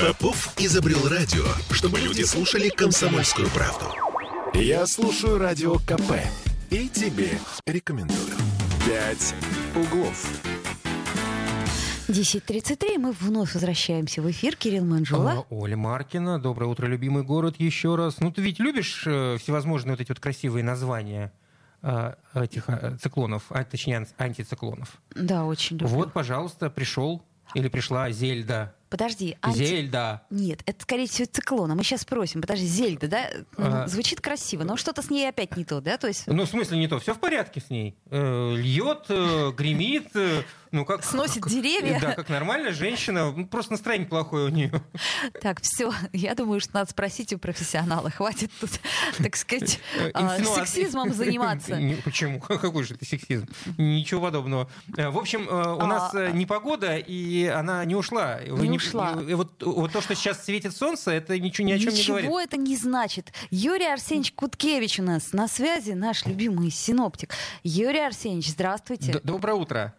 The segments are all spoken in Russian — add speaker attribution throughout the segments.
Speaker 1: Попов изобрел радио, чтобы люди слушали комсомольскую правду. Я слушаю радио КП и тебе рекомендую. «Пять углов».
Speaker 2: 10.33, мы вновь возвращаемся в эфир. Кирилл Манжула.
Speaker 3: А, Оля Маркина. Доброе утро, любимый город, еще раз. Ну, ты ведь любишь э, всевозможные вот эти вот красивые названия э, этих э, циклонов, а, точнее, ан- антициклонов?
Speaker 2: Да, очень люблю.
Speaker 3: Вот, пожалуйста, пришел или пришла Зельда.
Speaker 2: Подожди, анти-
Speaker 3: Зельда.
Speaker 2: Нет, это, скорее всего, циклон. А мы сейчас спросим. Подожди, Зельда, да?
Speaker 3: А.
Speaker 2: Звучит красиво, но что-то с ней опять не то, да? То есть
Speaker 3: Ну, в смысле не то, все в порядке с ней. Э, льет, э, гремит, э, ну как...
Speaker 2: Сносит
Speaker 3: как-
Speaker 2: деревья.
Speaker 3: Да, как нормальная женщина. Ну, Просто настроение плохое у нее.
Speaker 2: Так, все. Я думаю, что надо спросить у профессионала. Хватит тут, так сказать,
Speaker 3: Э,
Speaker 2: а, сексизмом заниматься.
Speaker 3: Почему? Какой же это сексизм? Ничего подобного. Э, В общем, э, у нас
Speaker 2: А.
Speaker 3: э, непогода, и она не ушла.
Speaker 2: Не ушла.
Speaker 3: Вот, то, что сейчас светит солнце, это ничего ни о чем не
Speaker 2: Ничего
Speaker 3: говорит.
Speaker 2: это не значит. Юрий Арсеньевич Куткевич у нас на связи, наш любимый синоптик. Юрий Арсеньевич, здравствуйте.
Speaker 3: Доброе утро.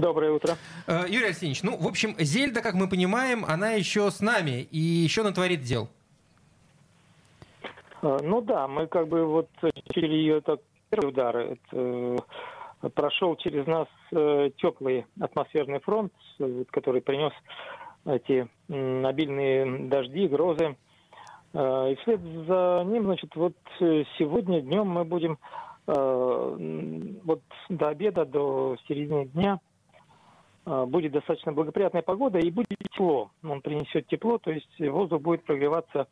Speaker 4: Доброе утро.
Speaker 3: Э, Юрий Арсеньевич, ну, в общем, Зельда, как мы понимаем, она еще с нами и еще натворит дел.
Speaker 4: Э, Ну да, мы как бы вот через ее так первый удар это, э, прошел через нас теплый атмосферный фронт, который принес эти обильные дожди, грозы. И вслед за ним, значит, вот сегодня днем мы будем вот до обеда, до середины дня будет достаточно благоприятная погода и будет тепло. Он принесет тепло, то есть воздух будет прогреваться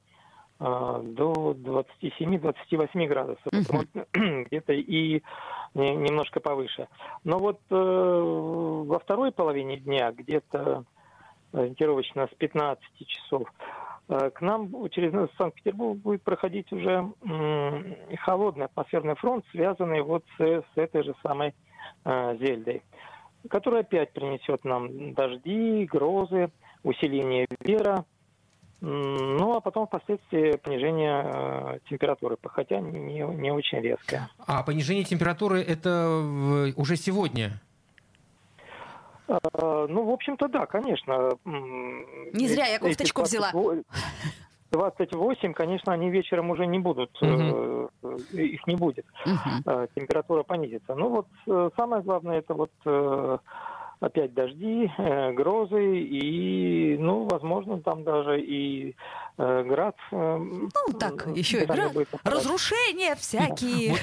Speaker 4: а, до 27-28 градусов. Возможно, где-то и не- немножко повыше. Но вот э, во второй половине дня, где-то ориентировочно с 15 часов, э, к нам через Санкт-Петербург будет проходить уже холодный атмосферный фронт, связанный вот с, с этой же самой э, Зельдой, который опять принесет нам дожди, грозы, усиление ветра, Ну, а потом впоследствии понижение э, температуры, хотя не, не очень резкое.
Speaker 3: А понижение температуры это в- уже сегодня.
Speaker 4: Э, Ну, в общем-то, да, конечно.
Speaker 2: Не зря я кофточку взяла.
Speaker 4: 28 28, конечно, они вечером уже не будут, их не будет. Э, температура понизится. Ну вот э, самое главное это вот э, опять дожди, э, грозы и, ну, возможно, там даже и э, град. э,
Speaker 2: Ну, так, еще и град.
Speaker 4: будет.
Speaker 2: Разрушения всякие.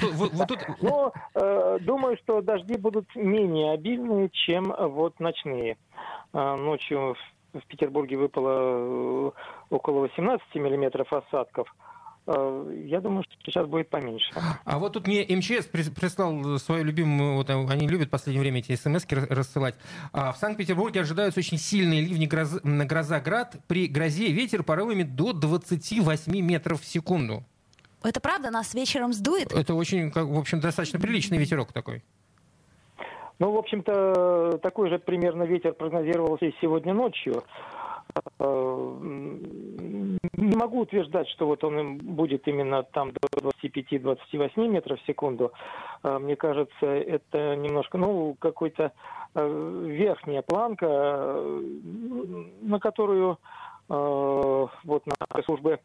Speaker 4: Но э, думаю, что дожди будут менее обильные, чем э, вот ночные. Э, ночью в, Петербурге выпало э, около 18 миллиметров осадков. Э, я думаю, что сейчас будет поменьше.
Speaker 3: А вот тут мне МЧС прис- прислал свою любимую, вот э, они любят в последнее время эти смс рассылать. А в Санкт-Петербурге ожидаются очень сильные ливни м, гроза град. При грозе ветер порывами до 28 метров в секунду.
Speaker 2: Это правда? Нас вечером сдует?
Speaker 3: Это очень, как, в общем, достаточно приличный ветерок такой.
Speaker 4: Ну, в общем-то, такой же примерно ветер прогнозировался и сегодня ночью. Не могу утверждать, что вот он будет именно там до 25-28 метров в секунду. Э, Мне кажется, это немножко, ну, какой-то э, верхняя планка, э, на которую э, вот наши службы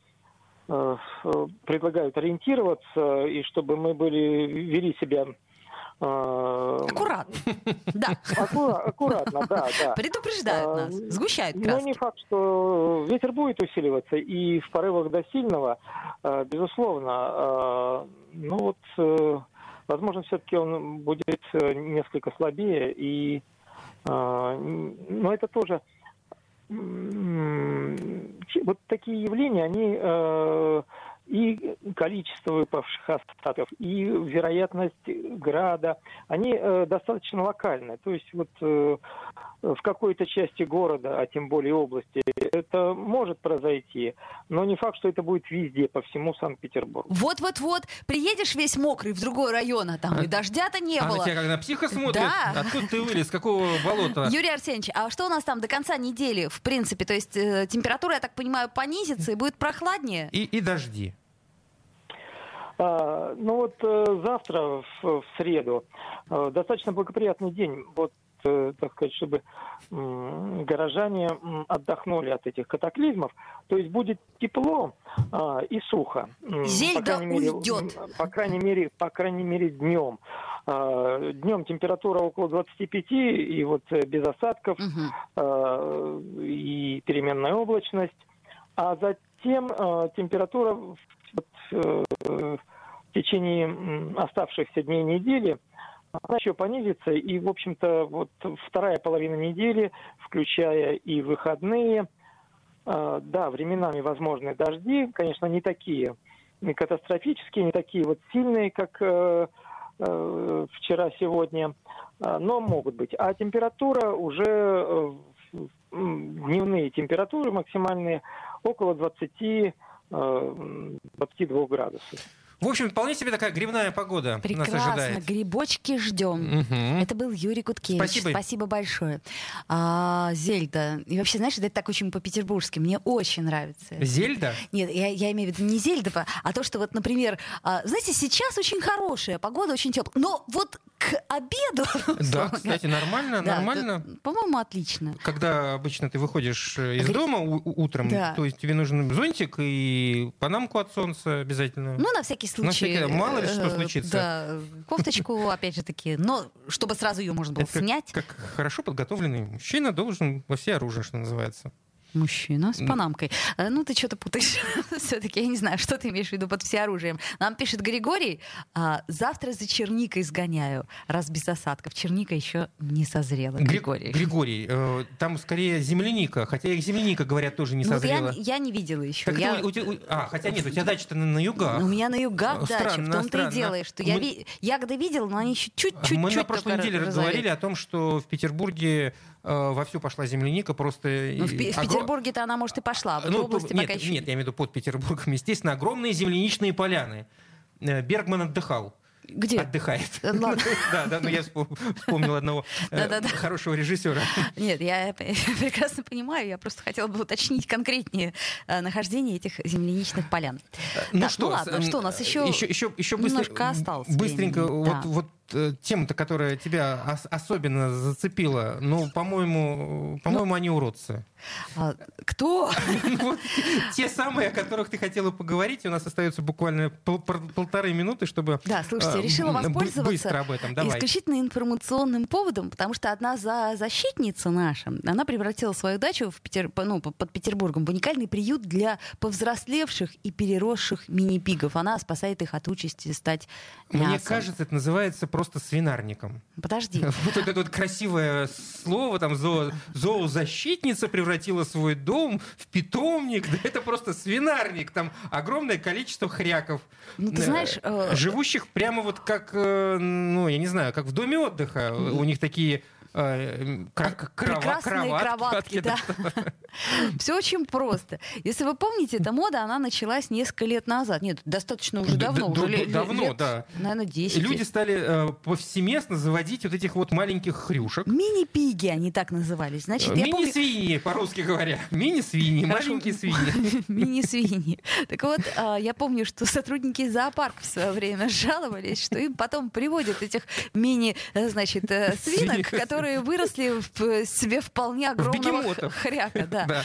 Speaker 4: предлагают ориентироваться, и чтобы мы были, вели себя
Speaker 2: Аккуратно. Да.
Speaker 4: Аккура- аккуратно, да, да.
Speaker 2: Предупреждают
Speaker 4: А,
Speaker 2: нас. Сгущают
Speaker 4: Но
Speaker 2: краски.
Speaker 4: не факт, что ветер будет усиливаться, и в порывах до сильного, э, безусловно. э, Ну вот, э, возможно, все-таки он будет э, несколько слабее, и, э, но это тоже вот такие явления, они э, и количество выпавших осадков, и вероятность града, они э, достаточно локальны. То есть вот э, в какой-то части города, а тем более области, это может произойти, но не факт, что это будет везде, по всему Санкт-Петербургу.
Speaker 2: Вот-вот-вот, приедешь весь мокрый в другой район, а там и дождя-то не
Speaker 3: а
Speaker 2: было.
Speaker 3: на тебя как на психа смотрит?
Speaker 2: Да.
Speaker 3: Откуда ты вылез? Какого болота?
Speaker 2: Юрий Арсеньевич, а что у нас там до конца недели, в принципе? То есть э, температура, я так понимаю, понизится и будет прохладнее?
Speaker 3: И, и дожди.
Speaker 4: А, ну вот э, завтра, в, в среду, э, достаточно благоприятный день. Вот так сказать, чтобы горожане отдохнули от этих катаклизмов. То есть будет тепло а, и сухо.
Speaker 2: Зельда
Speaker 4: по мере,
Speaker 2: уйдет.
Speaker 4: По крайней мере, по крайней мере днем. А, днем температура около 25 и вот э, без осадков угу. и переменная облачность. А затем температура в, э, в течение оставшихся дней недели – она еще понизится, и, в общем-то, вот вторая половина недели, включая и выходные, э, да, временами возможны дожди, конечно, не такие катастрофические, не такие вот сильные, как э, э, вчера-сегодня, э, но могут быть. А температура уже, дневные температуры максимальные, около 20 22 градусов.
Speaker 3: В общем, вполне себе такая грибная погода
Speaker 2: Прекрасно.
Speaker 3: нас ожидает.
Speaker 2: Грибочки ждем.
Speaker 3: Угу.
Speaker 2: Это был Юрий Куткевич.
Speaker 3: Спасибо.
Speaker 2: Спасибо большое. А, Зельда. И вообще, знаешь, это так очень по-петербургски. Мне очень нравится.
Speaker 3: Зельда?
Speaker 2: Нет, я, я имею в виду не Зельдова, а то, что вот, например, а, знаете, сейчас очень хорошая погода, очень теплая. Но вот к обеду...
Speaker 3: Да, кстати, нормально,
Speaker 2: да,
Speaker 3: нормально.
Speaker 2: По-моему, отлично.
Speaker 3: Когда обычно ты выходишь э, из дома утром,
Speaker 2: да.
Speaker 3: то есть тебе нужен зонтик и панамку от солнца обязательно.
Speaker 2: Ну, на всякий случай.
Speaker 3: На всякий, мало ли что
Speaker 2: э,
Speaker 3: случится.
Speaker 2: Да, кофточку, опять же таки, но чтобы сразу ее можно было
Speaker 3: Это
Speaker 2: снять.
Speaker 3: Как, как хорошо подготовленный мужчина должен во все оружие, что называется.
Speaker 2: Мужчина с панамкой. Э, ну, ты что-то путаешь. Все-таки я не знаю, что ты имеешь в виду под всеоружием. Нам пишет Григорий, а, завтра за черникой сгоняю, раз без осадков. Черника еще не созрела, Григорий.
Speaker 3: Григорий, э, там скорее земляника, хотя их земляника, говорят, тоже не
Speaker 2: ну,
Speaker 3: созрела.
Speaker 2: Я, не видела еще.
Speaker 3: А, хотя нет, у тебя дача-то на, югах.
Speaker 2: У меня на югах дача, в том-то и дело, что я ягоды видела, но они еще чуть-чуть
Speaker 3: Мы на прошлой неделе говорили о том, что в Петербурге вовсю пошла земляника, просто...
Speaker 2: Ну, в, в Петербурге-то она, может, и пошла, а
Speaker 3: ну,
Speaker 2: в области
Speaker 3: нет,
Speaker 2: пока еще...
Speaker 3: Нет, я имею в виду под Петербургом. Естественно, огромные земляничные поляны. Э, Бергман отдыхал.
Speaker 2: Где?
Speaker 3: Отдыхает.
Speaker 2: Ладно.
Speaker 3: Да, да, ну я вспомнил одного э, хорошего режиссера.
Speaker 2: Нет, я прекрасно понимаю, я просто хотела бы уточнить конкретнее э, нахождение этих земляничных полян.
Speaker 3: Ну что,
Speaker 2: ну ладно, что у нас еще
Speaker 3: еще
Speaker 2: немножко осталось
Speaker 3: Быстренько, вот вот э, тема-то, которая тебя особенно зацепила, ну, по-моему, по-моему, они уродцы.
Speaker 2: А, кто?
Speaker 3: Те самые, о которых ты хотела поговорить. У нас остается буквально полторы минуты, чтобы
Speaker 2: Да, слушайте, решила воспользоваться
Speaker 3: быстро об этом. Давай.
Speaker 2: исключительно информационным поводом, потому что одна за защитница наша, она превратила свою дачу в Петер... ну, под Петербургом в уникальный приют для повзрослевших и переросших мини-пигов. Она спасает их от участи стать мясом.
Speaker 3: Мне кажется, это называется просто свинарником.
Speaker 2: Подожди.
Speaker 3: Вот это вот красивое слово, там, зоо, зоозащитница превратила свой дом в питомник. Да это просто свинарник. Там огромное количество хряков.
Speaker 2: Ну, ты знаешь... Э...
Speaker 3: Живущих прямо вот как, ну, я не знаю, как в доме отдыха. У них такие
Speaker 2: Э, Прекрасные кроватки, да. Все очень просто. Если вы помните, эта мода, она началась несколько лет назад. Нет, достаточно уже давно. уже
Speaker 3: давно,
Speaker 2: лет,
Speaker 3: да.
Speaker 2: Наверное, 10
Speaker 3: Люди стали э, повсеместно заводить вот этих вот маленьких хрюшек.
Speaker 2: Мини-пиги они так назывались. Значит,
Speaker 3: Мини-свиньи, по-русски говоря. Мини-свиньи, маленькие свиньи.
Speaker 2: Мини-свиньи. Так вот, э, я помню, что сотрудники зоопарка в свое время жаловались, что им потом приводят этих мини, э, значит, свинок, которые которые выросли в себе вполне огромного хряка. Да. да.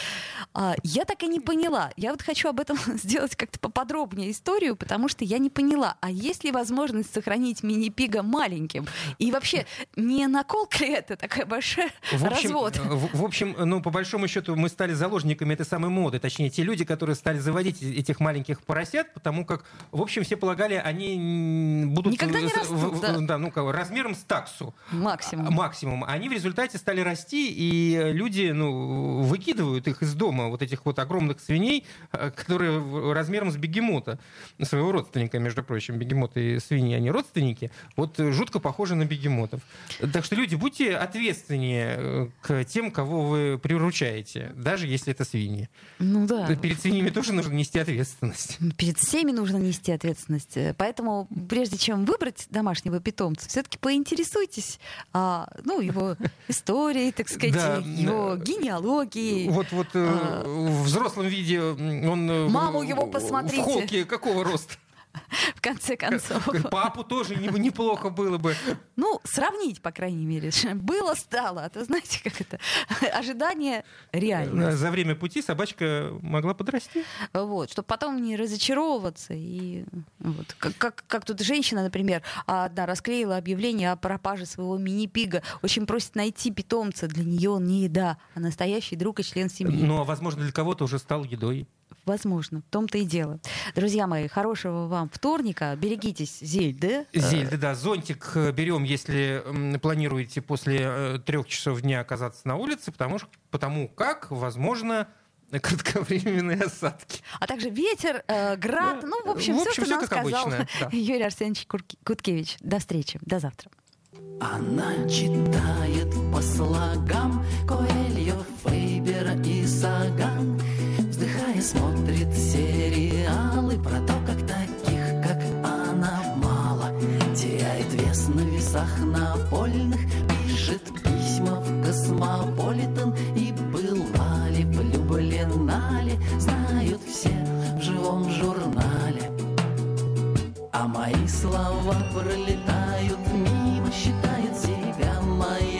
Speaker 2: А, я так и не поняла. Я вот хочу об этом сделать как-то поподробнее историю, потому что я не поняла, а есть ли возможность сохранить мини-пига маленьким? И вообще, не наколка ли это такая большая
Speaker 3: в общем,
Speaker 2: развод?
Speaker 3: В, в общем, ну, по большому счету, мы стали заложниками этой самой моды. Точнее, те люди, которые стали заводить этих маленьких поросят, потому как, в общем, все полагали, они будут...
Speaker 2: Никогда не растут, в,
Speaker 3: да. да ну, размером с таксу.
Speaker 2: Максимум.
Speaker 3: Максимум они в результате стали расти, и люди ну, выкидывают их из дома, вот этих вот огромных свиней, э, которые размером с бегемота, своего родственника, между прочим, бегемоты и свиньи, они родственники, вот жутко похожи на бегемотов. Так что люди, будьте ответственнее э, к тем, кого вы приручаете, даже если это свиньи.
Speaker 2: Ну да.
Speaker 3: Перед свиньями тоже нужно нести ответственность.
Speaker 2: Перед всеми нужно нести ответственность. Поэтому, прежде чем выбрать домашнего питомца, все-таки поинтересуйтесь а, ну, его историей, так сказать, да. его генеалогией.
Speaker 3: Вот, вот э, а... в взрослом виде он...
Speaker 2: Маму его посмотрите.
Speaker 3: В холке какого роста?
Speaker 2: в конце концов.
Speaker 3: Папу тоже неплохо было бы.
Speaker 2: Ну, сравнить, по крайней мере. Было, стало. А то знаете, как это? Ожидание реально.
Speaker 3: За время пути собачка могла подрасти.
Speaker 2: Вот, чтобы потом не разочаровываться. И вот, как, как, как тут женщина, например, одна расклеила объявление о пропаже своего мини-пига. Очень просит найти питомца. Для нее он не еда, а настоящий друг и член семьи.
Speaker 3: Ну, а возможно, для кого-то уже стал едой.
Speaker 2: Возможно, в том-то и дело. Друзья мои, хорошего вам вторника. Берегитесь зельды.
Speaker 3: Зельды, да. Зонтик э, берем, если планируете после э, трех часов дня оказаться на улице, потому, что, потому как, возможно, кратковременные осадки.
Speaker 2: А также ветер, э, град, ну, в общем, в общем все, что все нам сказал обычно, да. Юрий Арсеньевич Куткевич. До встречи, до завтра.
Speaker 5: Она читает по слогам Коэльо, Фейбера и Саган Вздыхая смотрит сериалы Про то, как таких, как она, мало. Теряет вес на весах напольных Пишет письма в Космополитен И была ли, влюблена ли Знают все в живом журнале. А мои слова пролетают мимо Считает себя моей